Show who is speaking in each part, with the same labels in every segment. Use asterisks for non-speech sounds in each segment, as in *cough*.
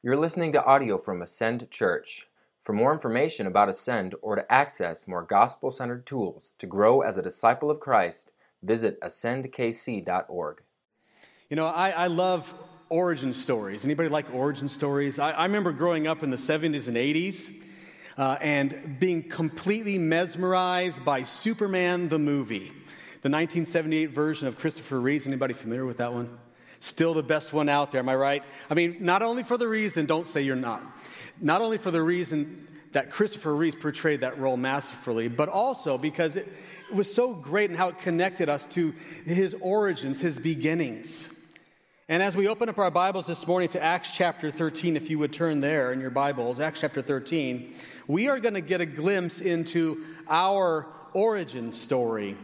Speaker 1: You're listening to audio from Ascend Church. For more information about Ascend or to access more gospel centered tools to grow as a disciple of Christ, visit ascendkc.org.
Speaker 2: You know, I, I love origin stories. Anybody like origin stories? I, I remember growing up in the 70s and 80s uh, and being completely mesmerized by Superman the movie, the 1978 version of Christopher Reeves. Anybody familiar with that one? Still the best one out there, am I right? I mean, not only for the reason, don't say you're not, not only for the reason that Christopher Reeves portrayed that role masterfully, but also because it, it was so great and how it connected us to his origins, his beginnings. And as we open up our Bibles this morning to Acts chapter 13, if you would turn there in your Bibles, Acts chapter 13, we are going to get a glimpse into our origin story.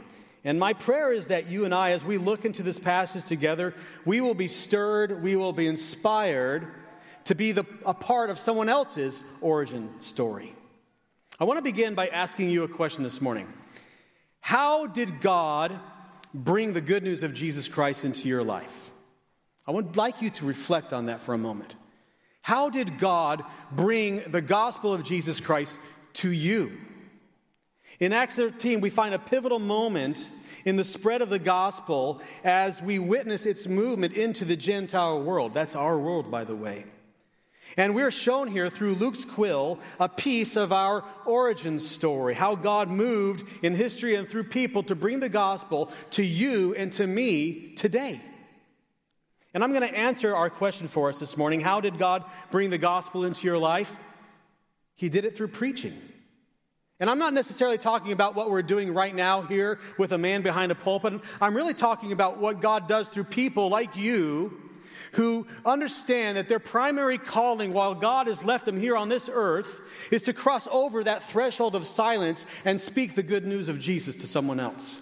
Speaker 2: And my prayer is that you and I, as we look into this passage together, we will be stirred, we will be inspired to be the, a part of someone else's origin story. I want to begin by asking you a question this morning How did God bring the good news of Jesus Christ into your life? I would like you to reflect on that for a moment. How did God bring the gospel of Jesus Christ to you? In Acts 13, we find a pivotal moment in the spread of the gospel as we witness its movement into the Gentile world. That's our world, by the way. And we're shown here through Luke's quill a piece of our origin story, how God moved in history and through people to bring the gospel to you and to me today. And I'm going to answer our question for us this morning How did God bring the gospel into your life? He did it through preaching. And I'm not necessarily talking about what we're doing right now here with a man behind a pulpit. I'm really talking about what God does through people like you who understand that their primary calling while God has left them here on this earth is to cross over that threshold of silence and speak the good news of Jesus to someone else.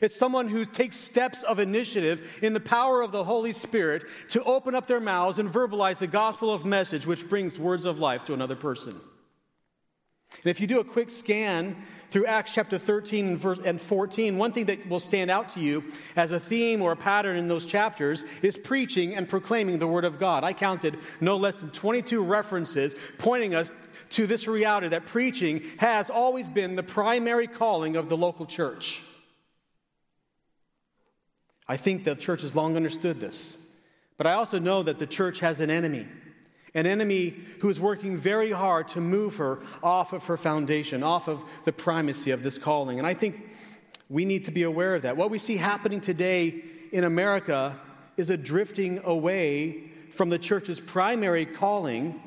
Speaker 2: It's someone who takes steps of initiative in the power of the Holy Spirit to open up their mouths and verbalize the gospel of message, which brings words of life to another person. And if you do a quick scan through Acts chapter 13 and, verse, and 14, one thing that will stand out to you as a theme or a pattern in those chapters is preaching and proclaiming the Word of God. I counted no less than 22 references pointing us to this reality that preaching has always been the primary calling of the local church. I think the church has long understood this. But I also know that the church has an enemy an enemy who is working very hard to move her off of her foundation, off of the primacy of this calling. And I think we need to be aware of that. What we see happening today in America is a drifting away from the church's primary calling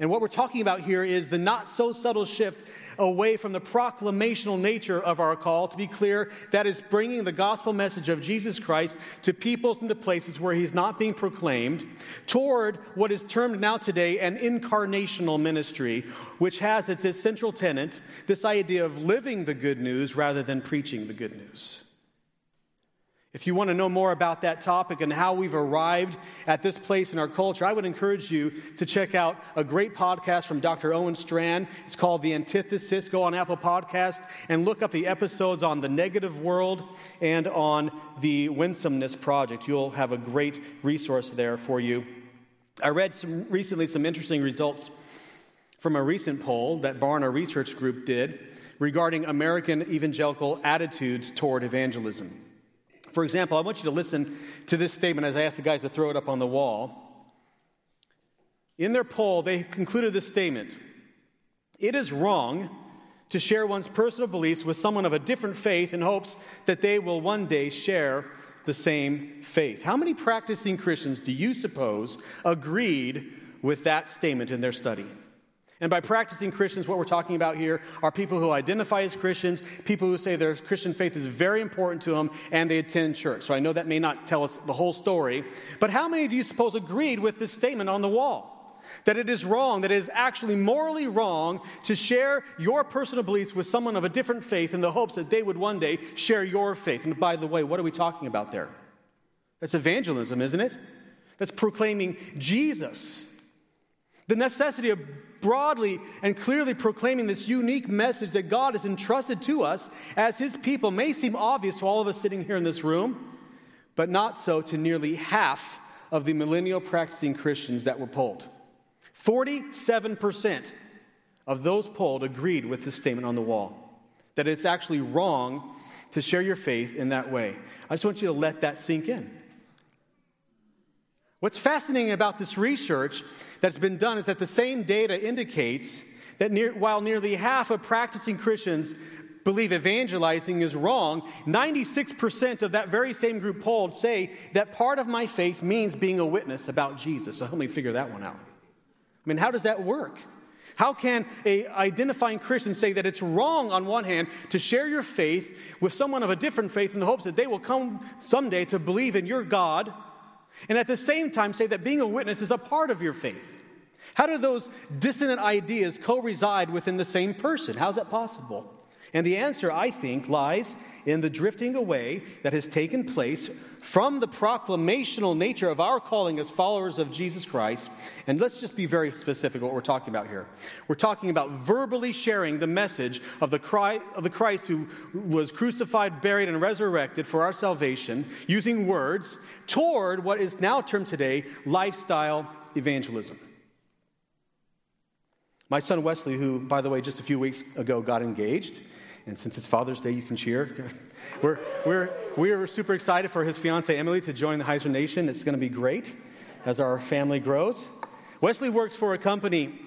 Speaker 2: and what we're talking about here is the not so subtle shift away from the proclamational nature of our call. To be clear, that is bringing the gospel message of Jesus Christ to peoples and to places where he's not being proclaimed, toward what is termed now today an incarnational ministry, which has its central tenet this idea of living the good news rather than preaching the good news. If you want to know more about that topic and how we've arrived at this place in our culture, I would encourage you to check out a great podcast from Dr. Owen Strachan. It's called The Antithesis. Go on Apple Podcasts and look up the episodes on the negative world and on the winsomeness project. You'll have a great resource there for you. I read some, recently some interesting results from a recent poll that Barna Research Group did regarding American evangelical attitudes toward evangelism. For example, I want you to listen to this statement as I ask the guys to throw it up on the wall. In their poll, they concluded this statement It is wrong to share one's personal beliefs with someone of a different faith in hopes that they will one day share the same faith. How many practicing Christians do you suppose agreed with that statement in their study? And by practicing Christians, what we're talking about here are people who identify as Christians, people who say their Christian faith is very important to them, and they attend church. So I know that may not tell us the whole story, but how many do you suppose agreed with this statement on the wall? That it is wrong, that it is actually morally wrong to share your personal beliefs with someone of a different faith in the hopes that they would one day share your faith. And by the way, what are we talking about there? That's evangelism, isn't it? That's proclaiming Jesus. The necessity of broadly and clearly proclaiming this unique message that God has entrusted to us as His people may seem obvious to all of us sitting here in this room, but not so to nearly half of the millennial practicing Christians that were polled. 47% of those polled agreed with this statement on the wall that it's actually wrong to share your faith in that way. I just want you to let that sink in. What's fascinating about this research that's been done is that the same data indicates that near, while nearly half of practicing Christians believe evangelizing is wrong, 96% of that very same group polled say that part of my faith means being a witness about Jesus. So help me figure that one out. I mean, how does that work? How can a identifying Christian say that it's wrong on one hand to share your faith with someone of a different faith in the hopes that they will come someday to believe in your God, and at the same time say that being a witness is a part of your faith? How do those dissonant ideas co reside within the same person? How is that possible? And the answer, I think, lies in the drifting away that has taken place from the proclamational nature of our calling as followers of Jesus Christ. And let's just be very specific what we're talking about here. We're talking about verbally sharing the message of the, Christ, who was crucified, buried, and resurrected for our salvation using words toward what is now termed today lifestyle evangelism. My son Wesley, who, by the way, just a few weeks ago got engaged, and since it's Father's Day, you can cheer. *laughs* We're, we're, we're super excited for his fiancee Emily to join the Heiser Nation. It's going to be great as our family grows. Wesley works for a company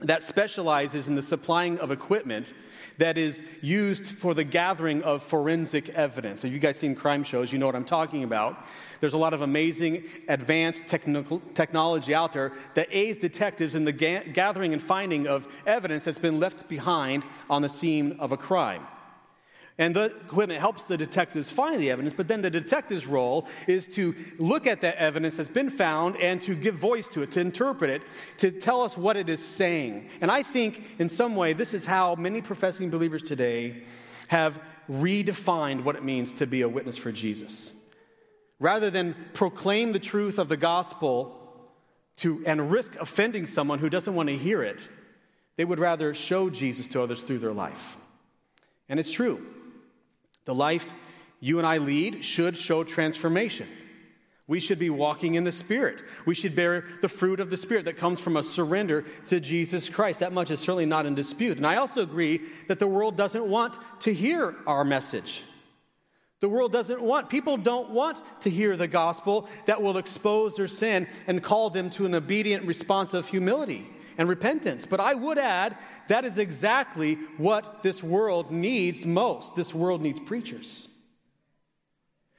Speaker 2: that specializes in the supplying of equipment that is used for the gathering of forensic evidence. If you guys seen crime shows, you know what I'm talking about. There's a lot of amazing advanced technical, technology out there that aids detectives in the ga- gathering and finding of evidence that's been left behind on the scene of a crime. And the equipment helps the detectives find the evidence, but then the detective's role is to look at that evidence that's been found and to give voice to it, to interpret it, to tell us what it is saying. And I think in some way, this is how many professing believers today have redefined what it means to be a witness for Jesus. Rather than proclaim the truth of the gospel to, and risk offending someone who doesn't want to hear it, they would rather show Jesus to others through their life. And it's true. The life you and I lead should show transformation. We should be walking in the Spirit. We should bear the fruit of the Spirit that comes from a surrender to Jesus Christ. That much is certainly not in dispute. And I also agree that the world doesn't want to hear our message. The world doesn't want, people don't want to hear the gospel that will expose their sin and call them to an obedient response of humility and repentance. But I would add that is exactly what this world needs most. This world needs preachers.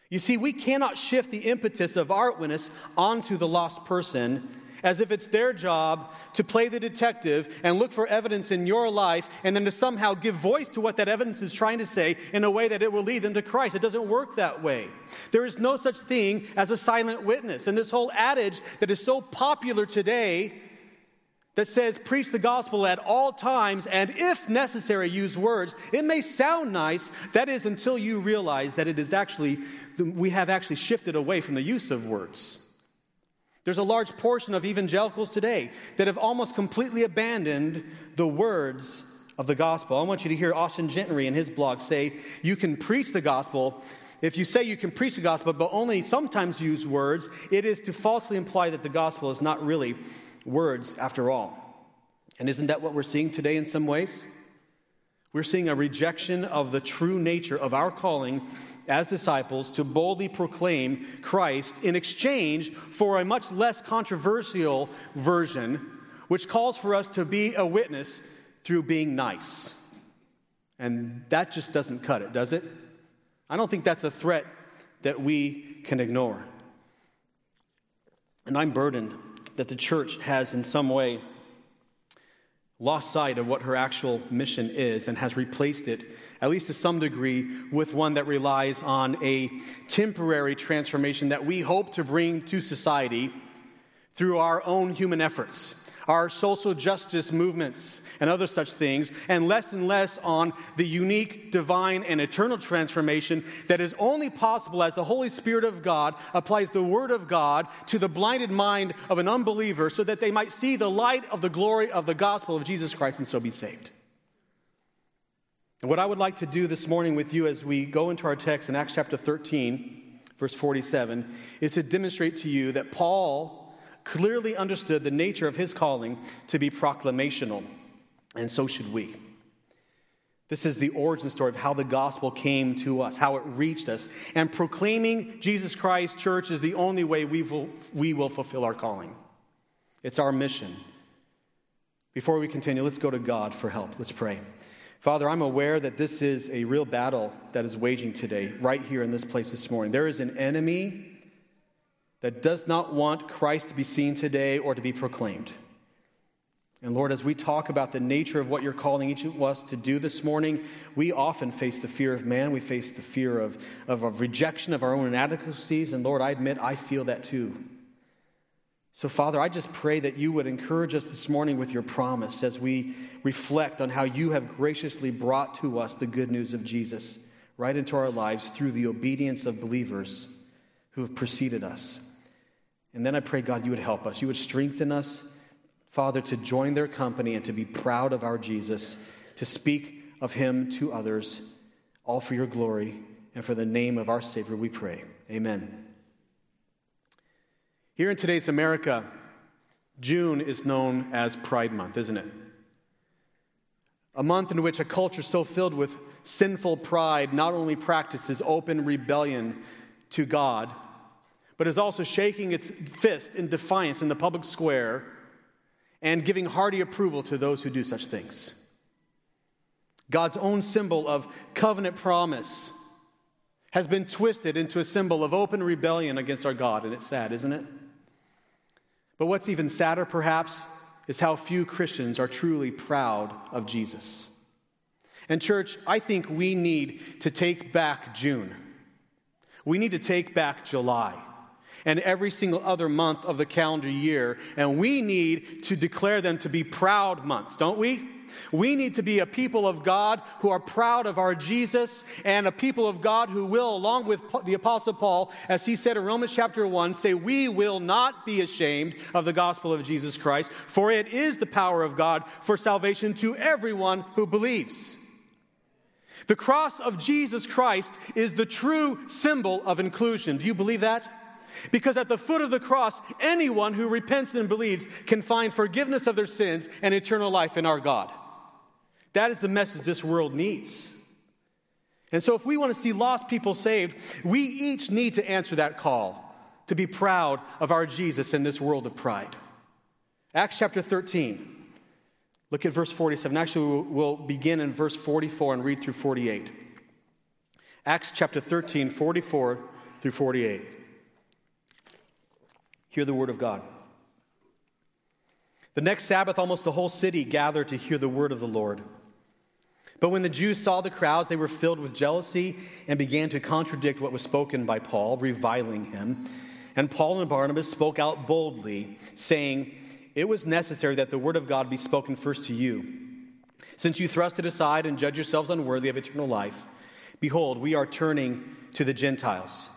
Speaker 2: You see, we cannot shift the impetus of our witness onto the lost person as if it's their job to play the detective and look for evidence in your life and then to somehow give voice to what that evidence is trying to say in a way that it will lead them to Christ. It doesn't work that way. There is no such thing as a silent witness. And this whole adage that is so popular today that says preach the gospel at all times and if necessary use words. It may sound nice that is until you realize that it is actually we have actually shifted away from the use of words. There's a large portion of evangelicals today that have almost completely abandoned the words of the gospel. I want you to hear austin gentry in his blog say you can preach the gospel if you say you can preach the gospel but only sometimes use words. It is to falsely imply that the gospel is not really words after all. And isn't that what we're seeing today in some ways? We're seeing a rejection of the true nature of our calling as disciples to boldly proclaim Christ in exchange for a much less controversial version, which calls for us to be a witness through being nice. And that just doesn't cut it, does it? I don't think that's a threat that we can ignore. And I'm burdened that the church has, in some way, lost sight of what her actual mission is and has replaced it, at least to some degree, with one that relies on a temporary transformation that we hope to bring to society through our own human efforts our social justice movements and other such things, and less and less on the unique, divine, and eternal transformation that is only possible as the Holy Spirit of God applies the Word of God to the blinded mind of an unbeliever so that they might see the light of the glory of the gospel of Jesus Christ and so be saved. And what I would like to do this morning with you as we go into our text in Acts chapter 13, verse 47, is to demonstrate to you that Paul clearly understood the nature of his calling to be proclamational, and so should we. This is the origin story of how the gospel came to us, how it reached us. And proclaiming Jesus Christ, church, is the only way we will, we will fulfill our calling. It's our mission. Before we continue, let's go to God for help. Let's pray. Father, I'm aware that this is a real battle that is waging today, right here in this place this morning. There is an enemy that does not want Christ to be seen today or to be proclaimed. And Lord, as we talk about the nature of what you're calling each of us to do this morning, we often face the fear of man. We face the fear of, of, of rejection of our own inadequacies. And Lord, I admit I feel that too. So, Father, I just pray that you would encourage us this morning with your promise as we reflect on how you have graciously brought to us the good news of Jesus right into our lives through the obedience of believers who have preceded us. And then I pray, God, you would help us. You would strengthen us Father, to join their company and to be proud of our Jesus, to speak of him to others, all for your glory and for the name of our Savior, we pray. Amen. Here in today's America, June is known as Pride Month, isn't it? A month in which a culture so filled with sinful pride not only practices open rebellion to God, but is also shaking its fist in defiance in the public square and giving hearty approval to those who do such things. God's own symbol of covenant promise has been twisted into a symbol of open rebellion against our God, and it's sad, isn't it? But what's even sadder, perhaps, is how few Christians are truly proud of Jesus. And, church, I think we need to take back June. We need to take back July and every single other month of the calendar year. And we need to declare them to be proud months, don't we? We need to be a people of God who are proud of our Jesus and a people of God who will, along with the Apostle Paul, as he said in Romans chapter 1, say, We will not be ashamed of the gospel of Jesus Christ, for it is the power of God for salvation to everyone who believes. The cross of Jesus Christ is the true symbol of inclusion. Do you believe that? Because at the foot of the cross, anyone who repents and believes can find forgiveness of their sins and eternal life in our God. That is the message this world needs. And so, if we want to see lost people saved, we each need to answer that call to be proud of our Jesus in this world of pride. Acts chapter 13. Look at verse 47. Actually, we'll begin in verse 44 and read through 48. Acts chapter 13, 44 through 48. Hear the word of God. The next Sabbath, almost the whole city gathered to hear the word of the Lord. But when the Jews saw the crowds, they were filled with jealousy and began to contradict what was spoken by Paul, reviling him. And Paul and Barnabas spoke out boldly, saying, It was necessary that the word of God be spoken first to you. Since you thrust it aside and judge yourselves unworthy of eternal life, behold, we are turning to the Gentiles.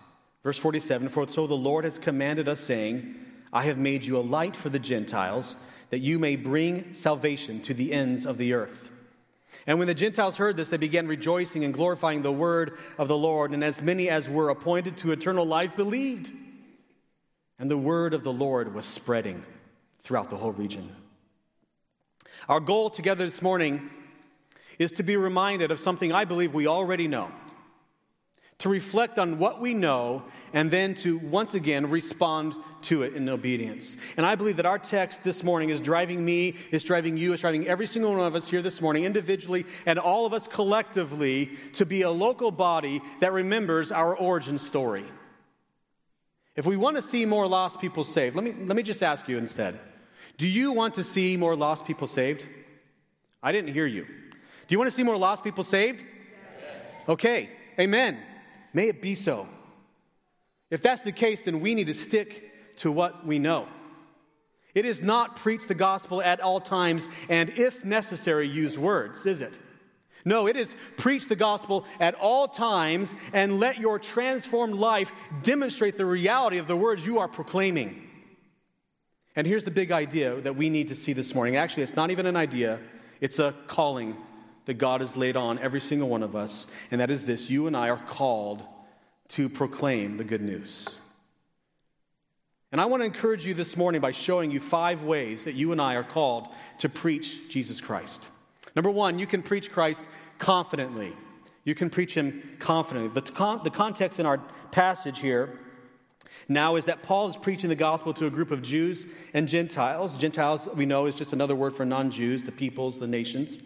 Speaker 2: Verse 47 For so the Lord has commanded us, saying, I have made you a light for the Gentiles, that you may bring salvation to the ends of the earth. And when the Gentiles heard this, they began rejoicing and glorifying the word of the Lord, and as many as were appointed to eternal life believed. And the word of the Lord was spreading throughout the whole region. Our goal together this morning is to be reminded of something I believe we already know to reflect on what we know, and then to once again respond to it in obedience. And I believe that our text this morning is driving me, is driving you, is driving every single one of us here this morning, individually, and all of us collectively, to be a local body that remembers our origin story. If we want to see more lost people saved, let me, let me just ask you instead do you want to see more lost people saved? I didn't hear you. Do you want to see more lost people saved? Yes. Okay, amen. May it be so. If that's the case, then we need to stick to what we know. It is not preach the gospel at all times and, if necessary, use words, is it? No, it is preach the gospel at all times and let your transformed life demonstrate the reality of the words you are proclaiming. And here's the big idea that we need to see this morning. Actually, it's not even an idea, it's a calling that God has laid on every single one of us, and that is this you and I are called to proclaim the good news. And I want to encourage you this morning by showing you five ways that you and I are called to preach Jesus Christ. Number one, you can preach Christ confidently. You can preach him confidently. The, con- the context in our passage here now is that Paul is preaching the gospel to a group of Jews and Gentiles. Gentiles, we know, is just another word for non Jews, the peoples, the nations.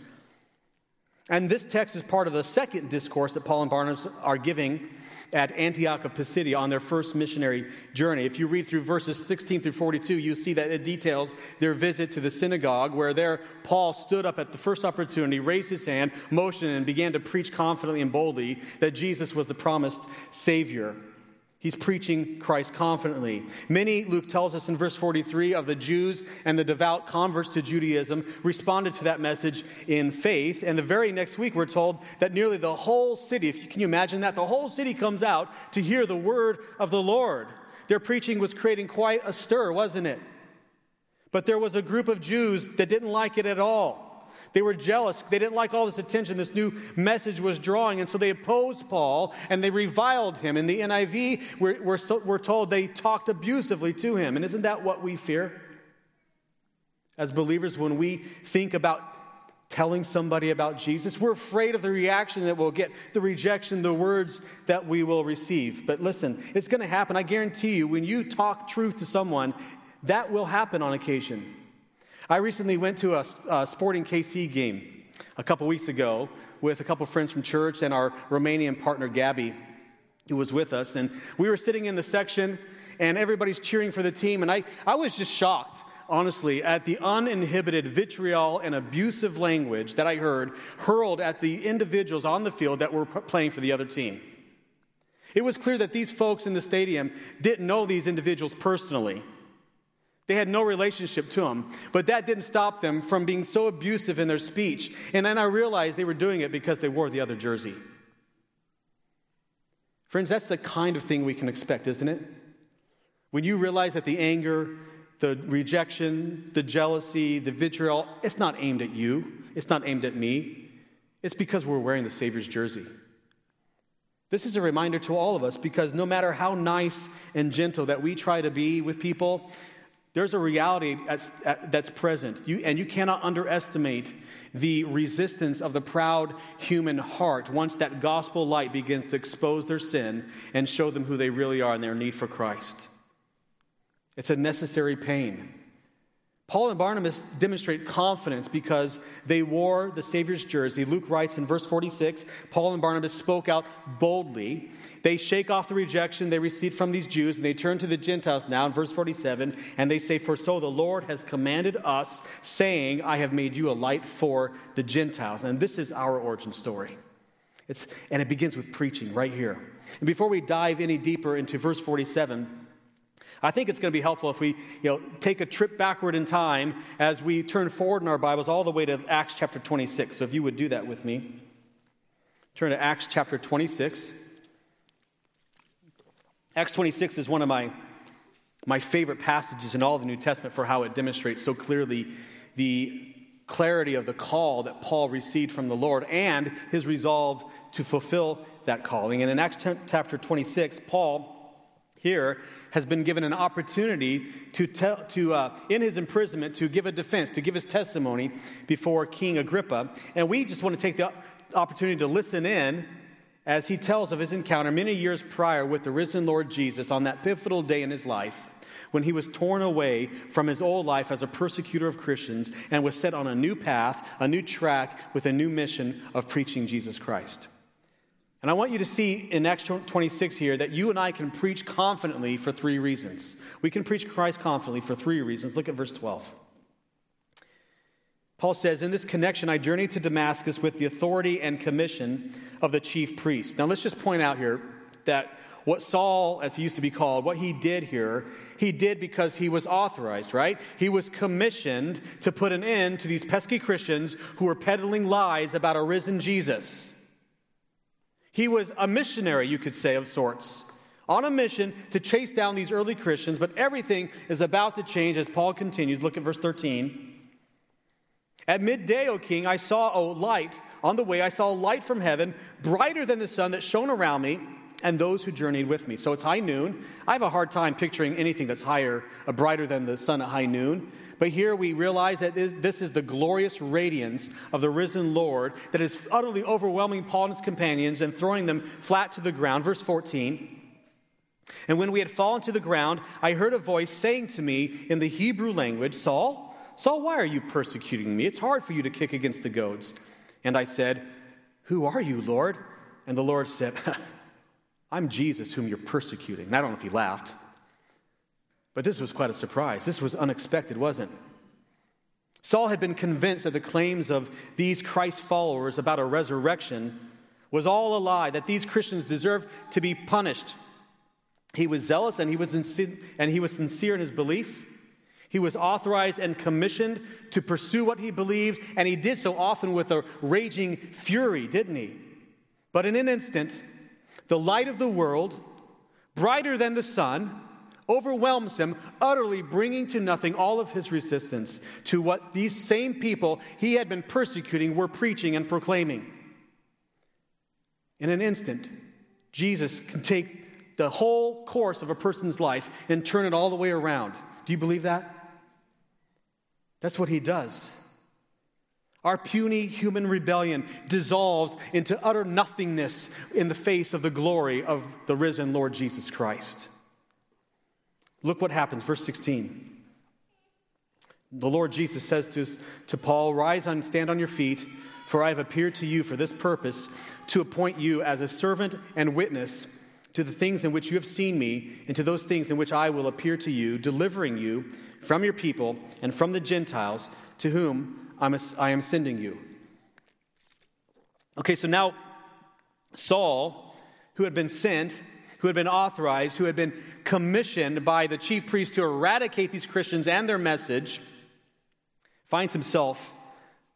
Speaker 2: And this text is part of the second discourse that Paul and Barnabas are giving at Antioch of Pisidia on their first missionary journey. If you read through verses 16 through 42, you see that it details their visit to the synagogue, where there Paul stood up at the first opportunity, raised his hand, motioned, and began to preach confidently and boldly that Jesus was the promised Savior. He's preaching Christ confidently. Many, Luke tells us in verse 43, of the Jews and the devout converts to Judaism responded to that message in faith. And the very next week, we're told that nearly the whole city, if you, can you imagine that? The whole city comes out to hear the word of the Lord. Their preaching was creating quite a stir, wasn't it? But there was a group of Jews that didn't like it at all. They were jealous. They didn't like all this attention this new message was drawing. And so they opposed Paul and they reviled him. In the NIV, we're, we're, so, we're told they talked abusively to him. And isn't that what we fear? As believers, when we think about telling somebody about Jesus, we're afraid of the reaction that we'll get, the rejection, the words that we will receive. But listen, it's going to happen. I guarantee you, when you talk truth to someone, that will happen on occasion. I recently went to a, a Sporting KC game a couple weeks ago with a couple friends from church and our Romanian partner, Gabby, who was with us. And we were sitting in the section, and everybody's cheering for the team. And I, I was just shocked, honestly, at the uninhibited vitriol and abusive language that I heard hurled at the individuals on the field that were playing for the other team. It was clear that these folks in the stadium didn't know these individuals personally. They had no relationship to him. But that didn't stop them from being so abusive in their speech. And then I realized they were doing it because they wore the other jersey. Friends, that's the kind of thing we can expect, isn't it? When you realize that the anger, the rejection, the jealousy, the vitriol, it's not aimed at you, it's not aimed at me. It's because we're wearing the Savior's jersey. This is a reminder to all of us because no matter how nice and gentle that we try to be with people, there's a reality that's, present, you, and you cannot underestimate the resistance of the proud human heart once that gospel light begins to expose their sin and show them who they really are and their need for Christ. It's a necessary pain. Paul and Barnabas demonstrate confidence because they wore the Savior's jersey. Luke writes in verse 46 Paul and Barnabas spoke out boldly. They shake off the rejection they received from these Jews and they turn to the Gentiles now in verse 47 and they say, For so the Lord has commanded us, saying, I have made you a light for the Gentiles. And this is our origin story. It's, and it begins with preaching right here. And before we dive any deeper into verse 47, I think it's going to be helpful if we you know, take a trip backward in time as we turn forward in our Bibles all the way to Acts chapter 26. So if you would do that with me, turn to Acts chapter 26. Acts 26 is one of my, my favorite passages in all the New Testament for how it demonstrates so clearly the clarity of the call that Paul received from the Lord and his resolve to fulfill that calling. And in Acts chapter 26, Paul here has been given an opportunity to tell, to, uh, in his imprisonment, to give a defense, to give his testimony before King Agrippa. And we just want to take the opportunity to listen in as he tells of his encounter many years prior with the risen Lord Jesus on that pivotal day in his life when he was torn away from his old life as a persecutor of Christians and was set on a new path, a new track with a new mission of preaching Jesus Christ. And I want you to see in Acts 26 here that you and I can preach confidently for three reasons. We can preach Christ confidently for three reasons. Look at verse 12. Paul says, In this connection, I journeyed to Damascus with the authority and commission of the chief priest. Now, let's just point out here that what Saul, as he used to be called, what he did here, he did because he was authorized, right? He was commissioned to put an end to these pesky Christians who were peddling lies about a risen Jesus. He was a missionary, you could say, of sorts, on a mission to chase down these early Christians, but everything is about to change as Paul continues. Look at verse 13. At midday, O king, I saw a light on the way. I saw a light from heaven, brighter than the sun that shone around me. and those who journeyed with me. So it's high noon. I have a hard time picturing anything that's higher, uh, brighter than the sun at high noon. But here we realize that this is the glorious radiance of the risen Lord that is utterly overwhelming Paul and his companions and throwing them flat to the ground. Verse 14. And when we had fallen to the ground, I heard a voice saying to me in the Hebrew language, Saul, Saul, why are you persecuting me? It's hard for you to kick against the goads. And I said, Who are you, Lord? And the Lord said, *laughs* I'm Jesus whom you're persecuting. And I don't know if he laughed, but this was quite a surprise. This was unexpected, wasn't it? Saul had been convinced that the claims of these Christ followers about a resurrection was all a lie, that these Christians deserved to be punished. He was zealous and he was, and he was sincere in his belief. He was authorized and commissioned to pursue what he believed, and he did so often with a raging fury, didn't he? But in an instant, the light of the world, brighter than the sun, overwhelms him, utterly bringing to nothing all of his resistance to what these same people he had been persecuting were preaching and proclaiming. In an instant, Jesus can take the whole course of a person's life and turn it all the way around. Do you believe that? That's what he does. Our puny human rebellion dissolves into utter nothingness in the face of the glory of the risen Lord Jesus Christ. Look what happens, verse 16. The Lord Jesus says to, to Paul, Rise and stand on your feet, for I have appeared to you for this purpose, to appoint you as a servant and witness to the things in which you have seen me, and to those things in which I will appear to you, delivering you from your people and from the Gentiles to whom I'm a, I am sending you. Okay, so now Saul, who had been sent, who had been authorized, who had been commissioned by the chief priest to eradicate these Christians and their message, finds himself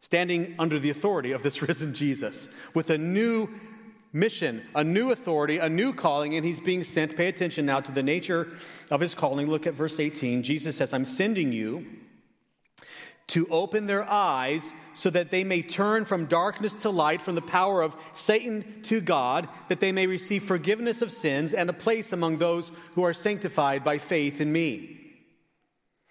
Speaker 2: standing under the authority of this *laughs* risen Jesus with a new mission, a new authority, a new calling, and he's being sent. Pay attention now to the nature of his calling. Look at verse 18. Jesus says, I'm sending you to open their eyes so that they may turn from darkness to light, from the power of Satan to God, that they may receive forgiveness of sins and a place among those who are sanctified by faith in me.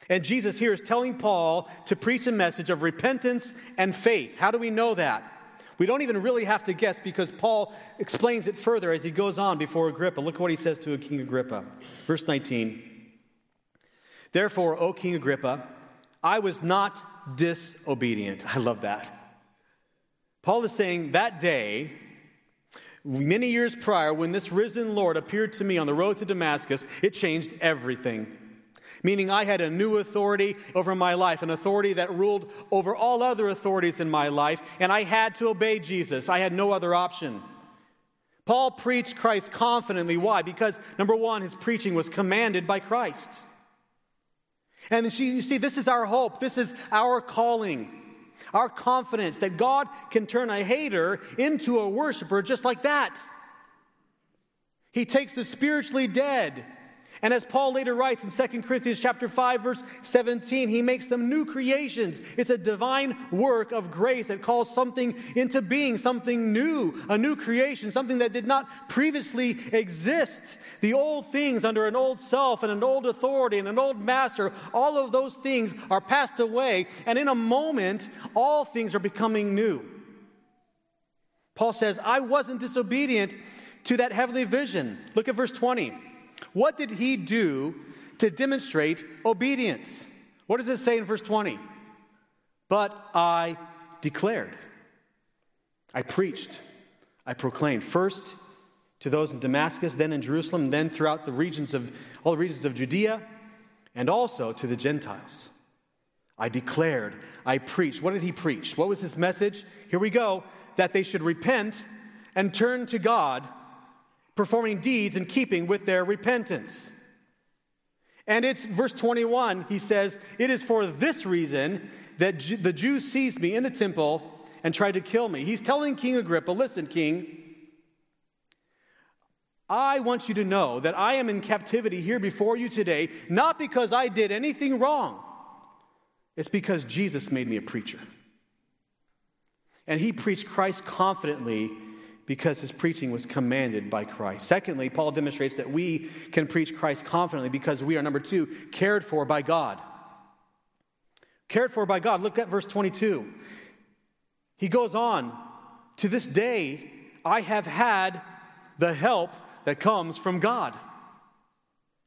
Speaker 2: And Jesus here is telling Paul to preach a message of repentance and faith. How do we know that? We don't even really have to guess because Paul explains it further as he goes on before Agrippa. Look what he says to King Agrippa. Verse 19. Therefore, O King Agrippa, I was not disobedient. I love that. Paul is saying that day, many years prior, when this risen Lord appeared to me on the road to Damascus, it changed everything. Meaning, I had a new authority over my life, an authority that ruled over all other authorities in my life, and I had to obey Jesus. I had no other option. Paul preached Christ confidently. Why? Because, number one, his preaching was commanded by Christ. And you see, this is our hope. This is our calling, our confidence that God can turn a hater into a worshiper just like that. He takes the spiritually dead and as Paul later writes in 2 Corinthians chapter 5 verse 17, he makes them new creations. It's a divine work of grace that calls something into being, something new, a new creation, something that did not previously exist. The old things under an old self and an old authority and an old master, all of those things are passed away, and in a moment all things are becoming new. Paul says, "I wasn't disobedient to that heavenly vision." Look at verse 20. What did he do to demonstrate obedience? What does it say in verse 20? But I declared, I preached, I proclaimed. First to those in Damascus, then in Jerusalem, then throughout the regions of all the regions of Judea, and also to the Gentiles. I declared, I preached. What did he preach? What was his message? Here we go that they should repent and turn to God performing deeds in keeping with their repentance. And it's verse 21, he says, It is for this reason that the Jews seized me in the temple and tried to kill me. He's telling King Agrippa, Listen, King, I want you to know that I am in captivity here before you today, not because I did anything wrong, it's because Jesus made me a preacher. And he preached Christ confidently because his preaching was commanded by Christ. Secondly, Paul demonstrates that we can preach Christ confidently because we are, number two, cared for by God. Cared for by God. Look at verse 22. He goes on, To this day, I have had the help that comes from God.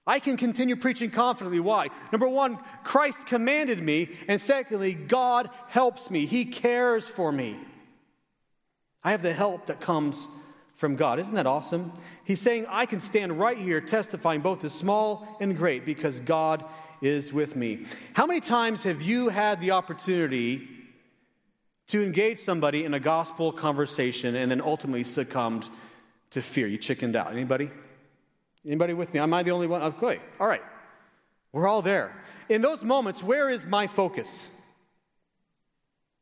Speaker 2: I can continue preaching confidently. Why? Number one, Christ commanded me. And secondly, God helps me. He cares for me. I have the help that comes from God. Isn't that awesome? He's saying, I can stand right here testifying both to small and great because God is with me. How many times have you had the opportunity to engage somebody in a gospel conversation and then ultimately succumbed to fear? You chickened out. Anybody? Anybody with me? Am I the only one? Okay. All right. We're all there. In those moments, where is my focus?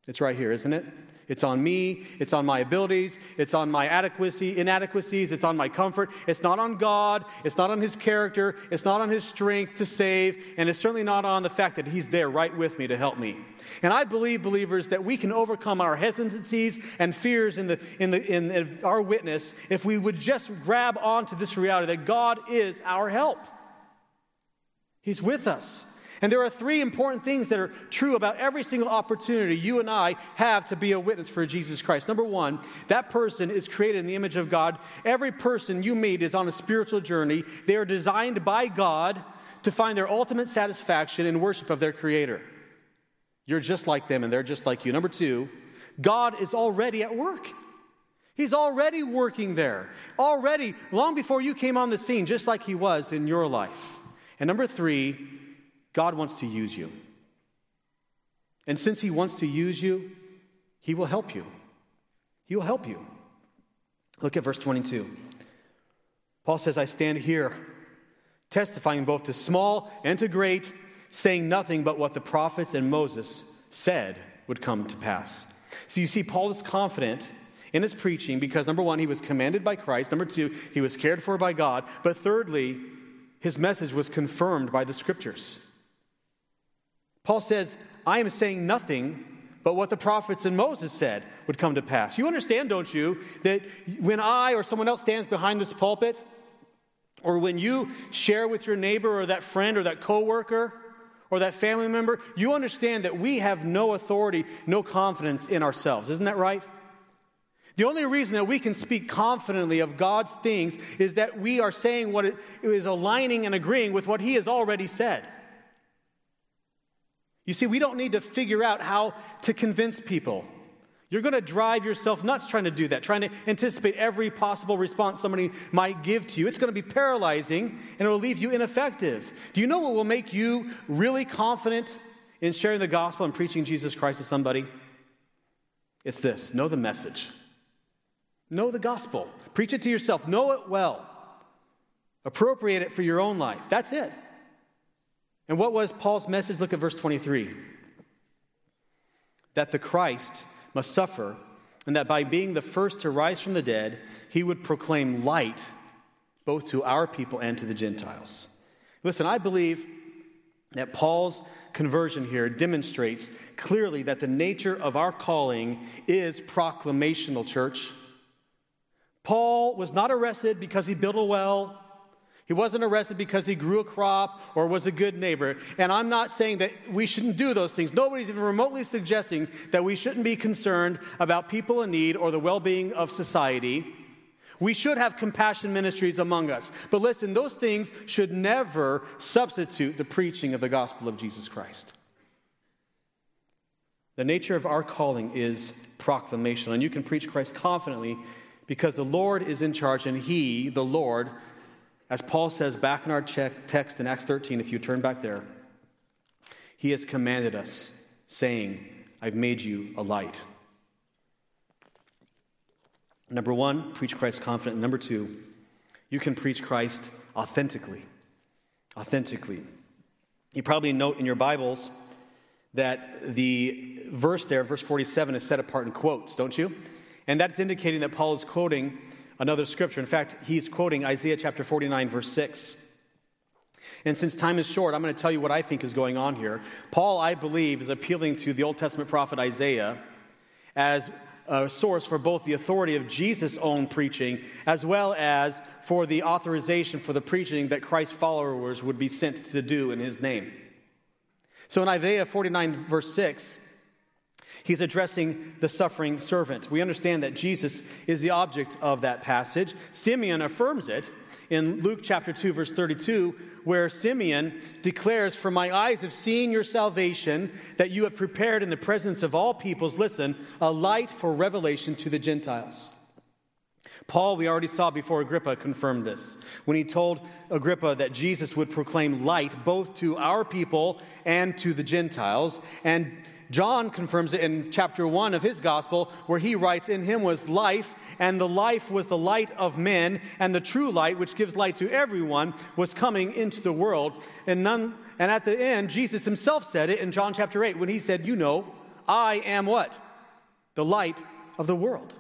Speaker 2: It's right here, isn't it? It's on me. It's on my abilities. It's on my adequacy, inadequacies. It's on my comfort. It's not on God. It's not on His character. It's not on His strength to save. And it's certainly not on the fact that He's there right with me to help me. And I believe, believers, that we can overcome our hesitancies and fears in, the, in, the, in our witness if we would just grab onto this reality that God is our help. He's with us. And there are three important things that are true about every single opportunity you and I have to be a witness for Jesus Christ. Number one, that person is created in the image of God. Every person you meet is on a spiritual journey. They are designed by God to find their ultimate satisfaction in worship of their Creator. You're just like them, and they're just like you. Number two, God is already at work. He's already working there, already, long before you came on the scene, just like He was in your life. And number three, God wants to use you. And since He wants to use you, He will help you. He will help you. Look at verse 22. Paul says, I stand here testifying both to small and to great, saying nothing but what the prophets and Moses said would come to pass. So you see, Paul is confident in his preaching because number one, he was commanded by Christ. Number two, he was cared for by God. But thirdly, his message was confirmed by the scriptures. Paul says, I am saying nothing but what the prophets and Moses said would come to pass. You understand, don't you, that when I or someone else stands behind this pulpit, or when you share with your neighbor or that friend or that coworker or that family member, you understand that we have no authority, no confidence in ourselves. Isn't that right? The only reason that we can speak confidently of God's things is that we are saying what is aligning and agreeing with what He has already said. You see, we don't need to figure out how to convince people. You're going to drive yourself nuts trying to do that, trying to anticipate every possible response somebody might give to you. It's going to be paralyzing and it will leave you ineffective. Do you know what will make you really confident in sharing the gospel and preaching Jesus Christ to somebody? It's this know the message, know the gospel, preach it to yourself, know it well, appropriate it for your own life. That's it. And what was Paul's message? Look at verse 23 that the Christ must suffer, and that by being the first to rise from the dead, he would proclaim light both to our people and to the Gentiles. Listen, I believe that Paul's conversion here demonstrates clearly that the nature of our calling is proclamational, church. Paul was not arrested because he built a well he wasn't arrested because he grew a crop or was a good neighbor. And I'm not saying that we shouldn't do those things. Nobody's even remotely suggesting that we shouldn't be concerned about people in need or the well being of society. We should have compassion ministries among us. But listen, those things should never substitute the preaching of the gospel of Jesus Christ. The nature of our calling is proclamation, and you can preach Christ confidently because the Lord is in charge and He, the Lord, as Paul says back in our text in Acts 13, if you turn back there, he has commanded us, saying, I've made you a light. Number one, preach Christ confident. Number two, you can preach Christ authentically. Authentically. You probably note in your Bibles that the verse there, verse 47, is set apart in quotes, don't you? And that's indicating that Paul is quoting another scripture. In fact, he's quoting Isaiah chapter 49, verse 6. And since time is short, I'm going to tell you what I think is going on here. Paul, I believe, is appealing to the Old Testament prophet Isaiah as a source for both the authority of Jesus' own preaching as well as for the authorization for the preaching that Christ's followers would be sent to do in his name. So in Isaiah 49, verse 6, he's addressing the suffering servant. We understand that Jesus is the object of that passage. Simeon affirms it in Luke chapter 2, verse 32, where Simeon declares, For my eyes have seen your salvation, that you have prepared in the presence of all peoples, listen, a light for revelation to the Gentiles. Paul, we already saw before Agrippa, confirmed this when he told Agrippa that Jesus would proclaim light both to our people and to the Gentiles. And John confirms it in chapter 1 of his gospel, where he writes, In him was life, and the life was the light of men, and the true light, which gives light to everyone, was coming into the world. And, none, and at the end, Jesus himself said it in John chapter 8 when he said, You know, I am what? The light of the world.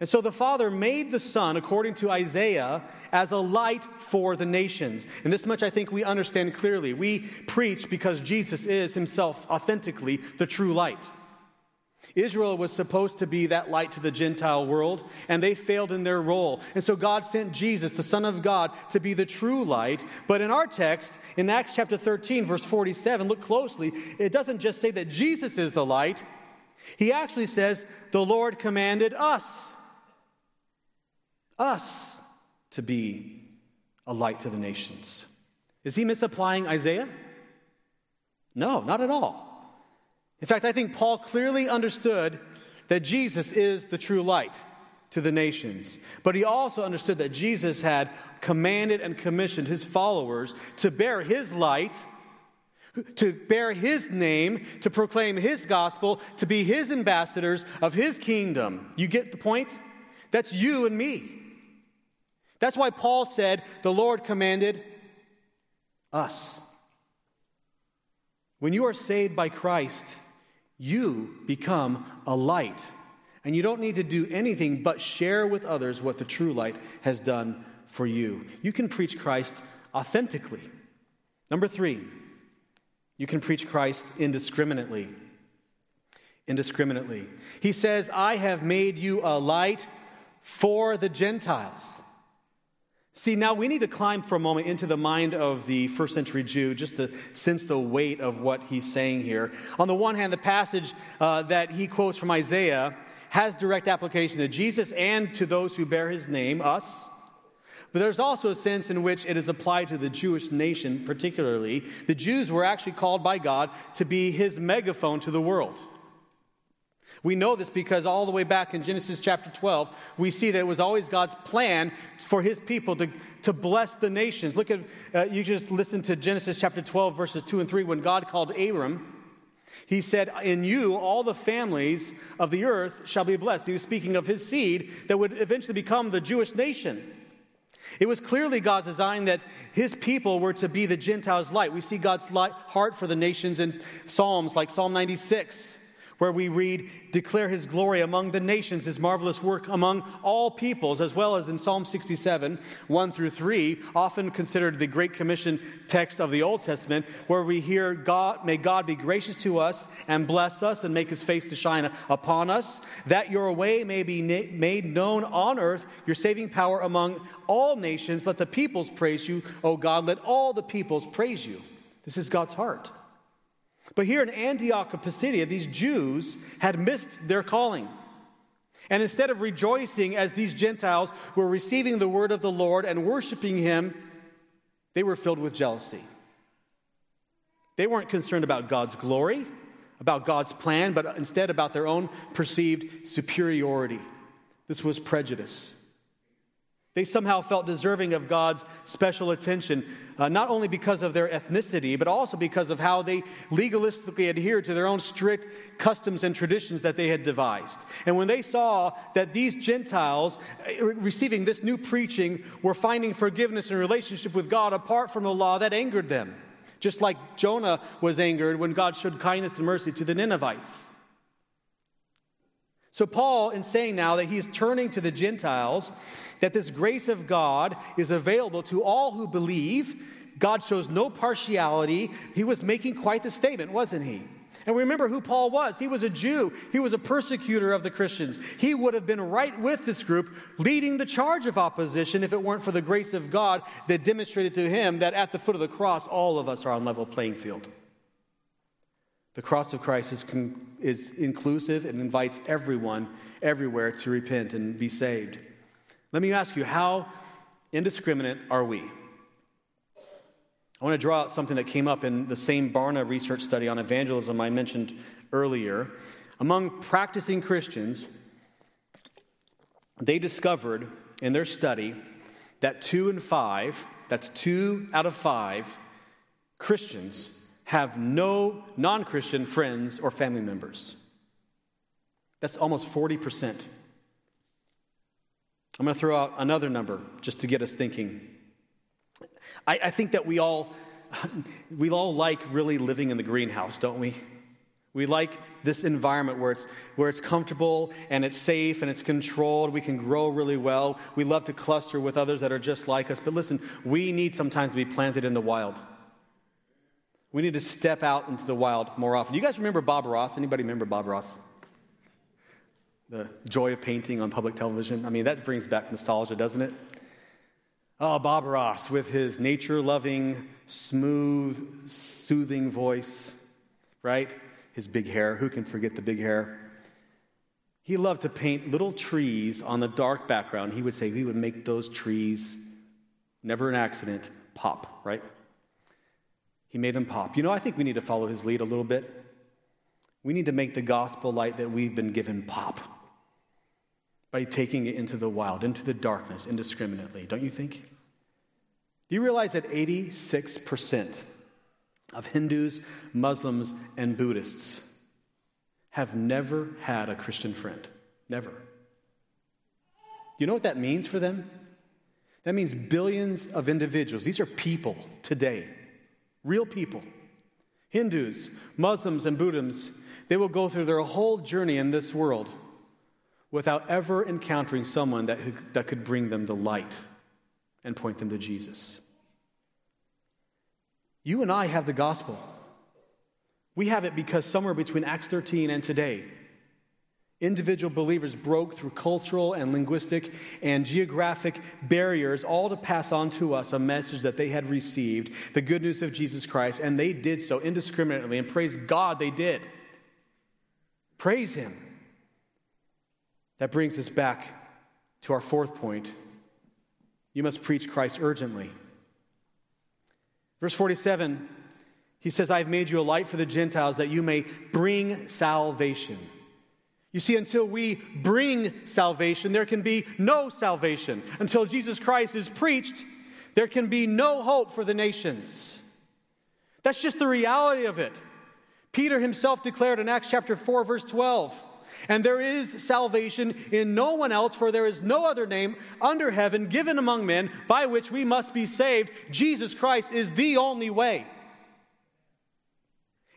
Speaker 2: And so the Father made the Son, according to Isaiah, as a light for the nations. And this much I think we understand clearly. We preach because Jesus is himself authentically the true light. Israel was supposed to be that light to the Gentile world, and they failed in their role. And so God sent Jesus, the Son of God, to be the true light. But in our text, in Acts chapter 13, verse 47, look closely, it doesn't just say that Jesus is the light, he actually says, The Lord commanded us us to be a light to the nations. Is he misapplying Isaiah? No, not at all. In fact, I think Paul clearly understood that Jesus is the true light to the nations. But he also understood that Jesus had commanded and commissioned his followers to bear his light, to bear his name, to proclaim his gospel, to be his ambassadors of his kingdom. You get the point? That's you and me. That's why Paul said, The Lord commanded us. When you are saved by Christ, you become a light. And you don't need to do anything but share with others what the true light has done for you. You can preach Christ authentically. Number three, you can preach Christ indiscriminately. Indiscriminately. He says, I have made you a light for the Gentiles. See, now we need to climb for a moment into the mind of the first century Jew just to sense the weight of what he's saying here. On the one hand, the passage uh, that he quotes from Isaiah has direct application to Jesus and to those who bear his name, us. But there's also a sense in which it is applied to the Jewish nation, particularly. The Jews were actually called by God to be his megaphone to the world. We know this because all the way back in Genesis chapter 12, we see that it was always God's plan for his people to, to bless the nations. Look at, uh, you just listen to Genesis chapter 12, verses 2 and 3. When God called Abram, he said, In you, all the families of the earth shall be blessed. He was speaking of his seed that would eventually become the Jewish nation. It was clearly God's design that his people were to be the Gentiles' light. We see God's light, heart for the nations in Psalms like Psalm 96 where we read, Declare his glory among the nations, his marvelous work among all peoples, as well as in Psalm 67, 1 through 3, often considered the Great Commission text of the Old Testament, where we hear, God, May God be gracious to us and bless us and make his face to shine upon us, that your way may be na- made known on earth, your saving power among all nations. Let the peoples praise you, O God. Let all the peoples praise you. This is God's heart. But here in Antioch of Pisidia, these Jews had missed their calling. And instead of rejoicing as these Gentiles were receiving the word of the Lord and worshiping him, they were filled with jealousy. They weren't concerned about God's glory, about God's plan, but instead about their own perceived superiority. This was prejudice. They somehow felt deserving of God's special attention, uh, not only because of their ethnicity, but also because of how they legalistically adhered to their own strict customs and traditions that they had devised. And when they saw that these Gentiles uh, receiving this new preaching were finding forgiveness and relationship with God apart from the law, that angered them. Just like Jonah was angered when God showed kindness and mercy to the Ninevites. So, Paul, in saying now that he's turning to the Gentiles, that this grace of God is available to all who believe, God shows no partiality. He was making quite the statement, wasn't he? And remember who Paul was. He was a Jew, he was a persecutor of the Christians. He would have been right with this group, leading the charge of opposition if it weren't for the grace of God that demonstrated to him that at the foot of the cross, all of us are on level playing field. The cross of Christ is, con- is inclusive and invites everyone, everywhere, to repent and be saved. Let me ask you, how indiscriminate are we? I want to draw out something that came up in the same Barna research study on evangelism I mentioned earlier. Among practicing Christians, they discovered in their study that two in five, that's two out of five Christians, have no non Christian friends or family members. That's almost 40%. I'm going to throw out another number just to get us thinking. I, I think that we all, *laughs* we all like really living in the greenhouse, don't we? We like this environment where it's, where it's comfortable and it's safe and it's controlled. We can grow really well. We love to cluster with others that are just like us. But listen, we need sometimes to be planted in the wild. We need to step out into the wild more often. You guys remember Bob Ross? Anybody remember Bob Ross? The joy of painting on public television. I mean, that brings back nostalgia, doesn't it? Oh, Bob Ross with his nature loving, smooth, soothing voice, right? His big hair. Who can forget the big hair? He loved to paint little trees on the dark background. He would say he would make those trees, never an accident, pop, right? He made them pop. You know, I think we need to follow his lead a little bit. We need to make the gospel light that we've been given pop by taking it into the wild, into the darkness indiscriminately, don't you think? Do you realize that 86% of Hindus, Muslims, and Buddhists have never had a Christian friend? Never. Do you know what that means for them? That means billions of individuals. These are people today, real people. Hindus, Muslims, and Buddhists, they will go through their whole journey in this world without ever encountering someone that, that could bring them the light and point them to Jesus. You and I have the gospel. We have it because somewhere between Acts 13 and today, individual believers broke through cultural and linguistic and geographic barriers, all to pass on to us a message that they had received, the good news of Jesus Christ, and they did so indiscriminately, and praise God they did. Praise Him. That brings us back to our fourth point. You must preach Christ urgently. Verse 47, he says, I've made you a light for the Gentiles that you may bring salvation. You see, until we bring salvation, there can be no salvation. Until Jesus Christ is preached, there can be no hope for the nations. That's just the reality of it. Peter himself declared in Acts chapter 4, verse 12 and there is salvation in no one else, for there is no other name under heaven given among men by which we must be saved. Jesus Christ is the only way.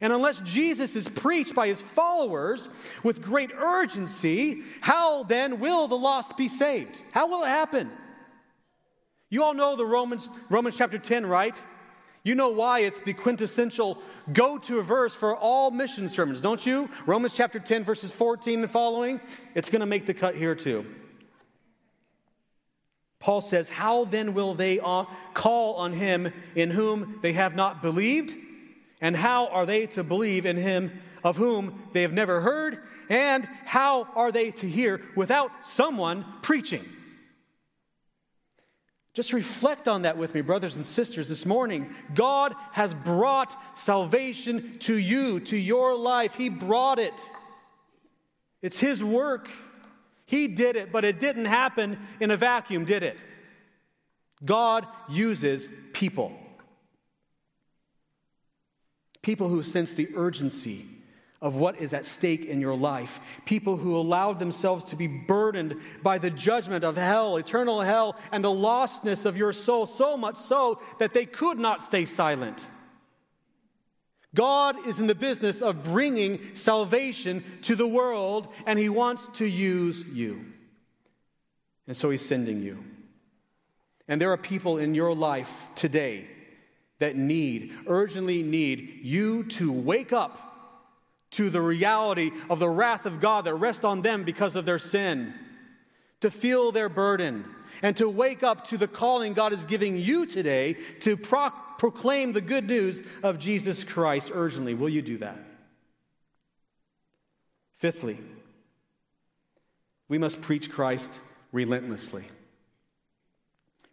Speaker 2: And unless Jesus is preached by his followers with great urgency, how then will the lost be saved? How will it happen? You all know the Romans, Romans chapter 10, right? You know why it's the quintessential go to verse for all mission sermons, don't you? Romans chapter 10, verses 14 and following. It's going to make the cut here too. Paul says, How then will they uh, call on him in whom they have not believed? And how are they to believe in him of whom they have never heard? And how are they to hear without someone preaching? Just reflect on that with me, brothers and sisters, this morning. God has brought salvation to you, to your life. He brought it. It's His work. He did it, but it didn't happen in a vacuum, did it? God uses people. People who sense the urgency of what is at stake in your life. People who allowed themselves to be burdened by the judgment of hell, eternal hell, and the lostness of your soul, so much so that they could not stay silent. God is in the business of bringing salvation to the world, and He wants to use you. And so He's sending you. And there are people in your life today that need, urgently need you to wake up to the reality of the wrath of God that rests on them because of their sin, to feel their burden, and to wake up to the calling God is giving you today to pro- proclaim the good news of Jesus Christ urgently. Will you do that? Fifthly, we must preach Christ relentlessly.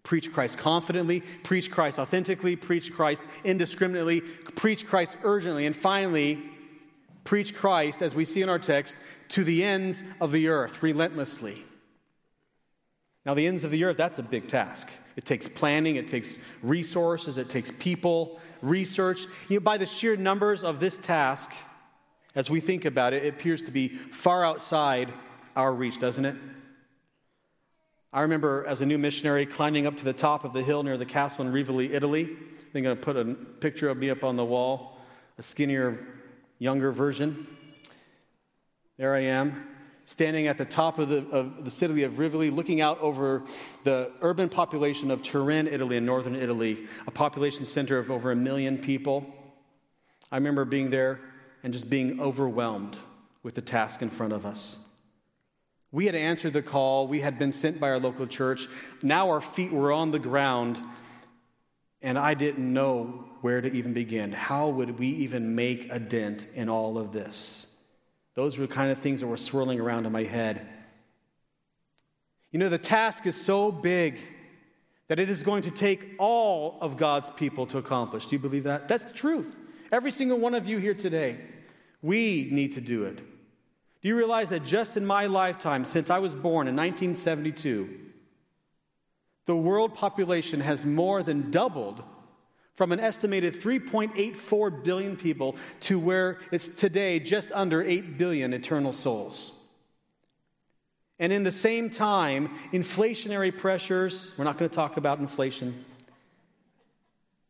Speaker 2: Preach Christ confidently, preach Christ authentically, preach Christ indiscriminately, preach Christ urgently, and finally, preach Christ, as we see in our text, to the ends of the earth relentlessly. Now, the ends of the earth, that's a big task. It takes planning, it takes resources, it takes people, research. You know, by the sheer numbers of this task, as we think about it, it appears to be far outside our reach, doesn't it? I remember as a new missionary climbing up to the top of the hill near the castle in Rivoli, Italy. I'm going to put a picture of me up on the wall, a skinnier, younger version. There I am, standing at the top of the, of the city of Rivoli, looking out over the urban population of Turin, Italy, in northern Italy, a population center of over a million people. I remember being there and just being overwhelmed with the task in front of us. We had answered the call. We had been sent by our local church. Now our feet were on the ground, and I didn't know where to even begin. How would we even make a dent in all of this? Those were the kind of things that were swirling around in my head. You know, the task is so big that it is going to take all of God's people to accomplish. Do you believe that? That's the truth. Every single one of you here today, we need to do it. Do you realize that just in my lifetime, since I was born in 1972, the world population has more than doubled from an estimated 3.84 billion people to where it's today just under 8 billion eternal souls. And in the same time, inflationary pressures, we're not going to talk about inflation,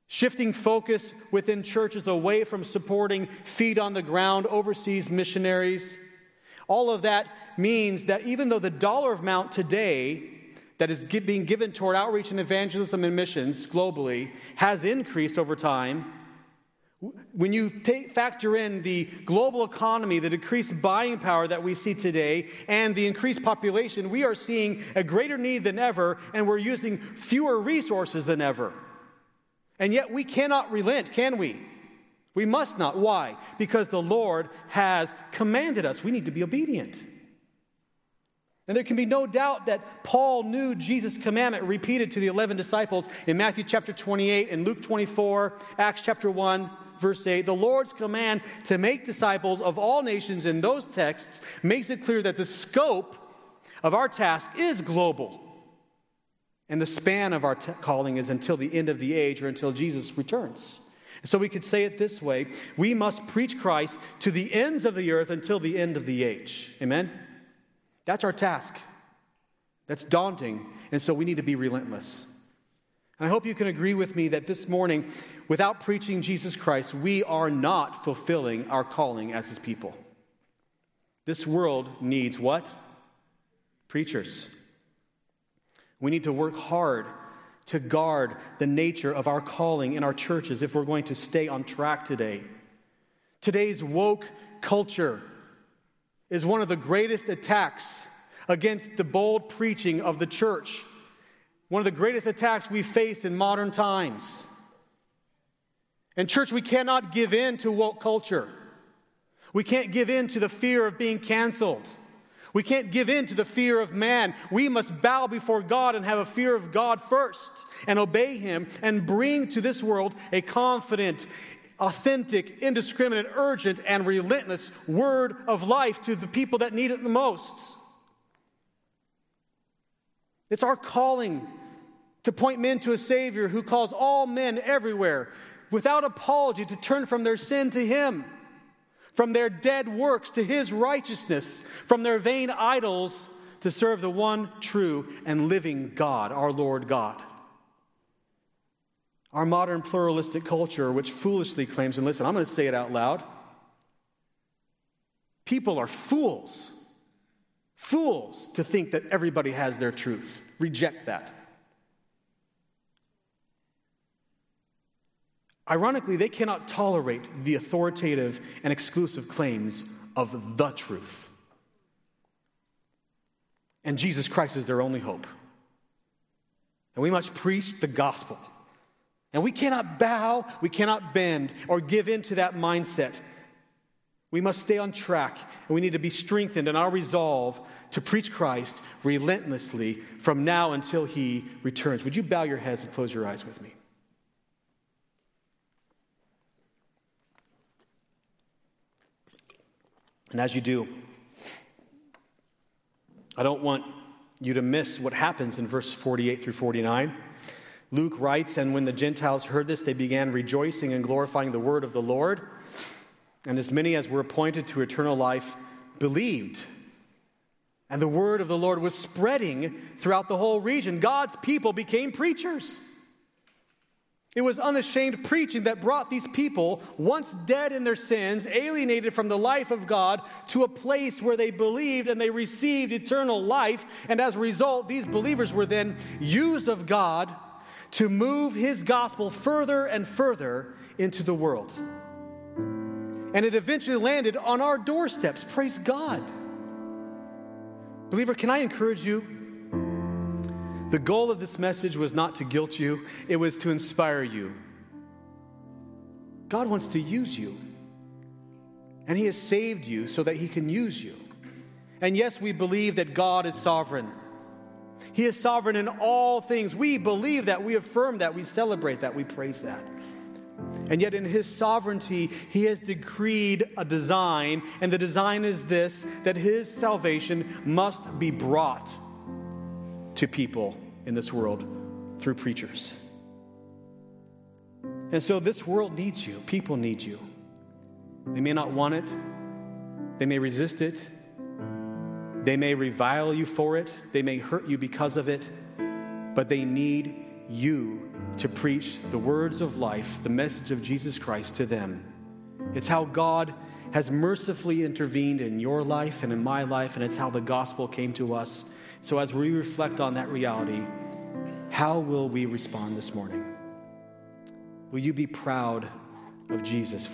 Speaker 2: shifting focus within churches away from supporting feet on the ground overseas missionaries all of that means that even though the dollar amount today that is being given toward outreach and evangelism and missions globally has increased over time, when you take, factor in the global economy, the decreased buying power that we see today, and the increased population, we are seeing a greater need than ever, and we're using fewer resources than ever. And yet we cannot relent, can we? We must not. Why? Because the Lord has commanded us. We need to be obedient. And there can be no doubt that Paul knew Jesus' commandment repeated to the 11 disciples in Matthew chapter 28 and Luke 24, Acts chapter 1, verse 8. The Lord's command to make disciples of all nations in those texts makes it clear that the scope of our task is global. And the span of our t- calling is until the end of the age or until Jesus returns. So we could say it this way we must preach Christ to the ends of the earth until the end of the age. Amen? That's our task. That's daunting, and so we need to be relentless. And I hope you can agree with me that this morning, without preaching Jesus Christ, we are not fulfilling our calling as his people. This world needs what? Preachers. We need to work hard to guard the nature of our calling in our churches if we're going to stay on track today. Today's woke culture is one of the greatest attacks against the bold preaching of the church. One of the greatest attacks we face in modern times. And, church, we cannot give in to woke culture. We can't give in to the fear of being canceled. We can't give in to the fear of man. We must bow before God and have a fear of God first and obey Him and bring to this world a confident, authentic, indiscriminate, urgent, and relentless word of life to the people that need it the most. It's our calling to point men to a Savior who calls all men everywhere without apology to turn from their sin to Him from their dead works to his righteousness, from their vain idols to serve the one true and living God, our Lord God. Our modern pluralistic culture, which foolishly claims, and listen, I'm going to say it out loud people are fools. Fools to think that everybody has their truth. Reject that. Ironically, they cannot tolerate the authoritative and exclusive claims of the truth. And Jesus Christ is their only hope. And we must preach the gospel. And we cannot bow, we cannot bend or give in to that mindset. We must stay on track, and we need to be strengthened in our resolve to preach Christ relentlessly from now until he returns. Would you bow your heads and close your eyes with me? And as you do, I don't want you to miss what happens in verse 48 through 49. Luke writes, And when the Gentiles heard this, they began rejoicing and glorifying the word of the Lord. And as many as were appointed to eternal life believed. And the word of the Lord was spreading throughout the whole region. God's people became preachers. It was unashamed preaching that brought these people, once dead in their sins, alienated from the life of God, to a place where they believed and they received eternal life. And as a result, these believers were then used of God to move His gospel further and further into the world. And it eventually landed on our doorsteps. Praise God. Believer, can I encourage you? The goal of this message was not to guilt you, it was to inspire you. God wants to use you, and He has saved you so that He can use you. And yes, we believe that God is sovereign. He is sovereign in all things. We believe that, we affirm that, we celebrate that, we praise that. And yet, in His sovereignty, He has decreed a design, and the design is this that His salvation must be brought to people in this world through preachers. And so this world needs you, people need you. They may not want it, they may resist it, they may revile you for it, they may hurt you because of it, but they need you to preach the words of life, the message of Jesus Christ to them. It's how God has mercifully intervened in your life and in my life, and it's how the gospel came to us. So, as we reflect on that reality, how will we respond this morning? Will you be proud of Jesus?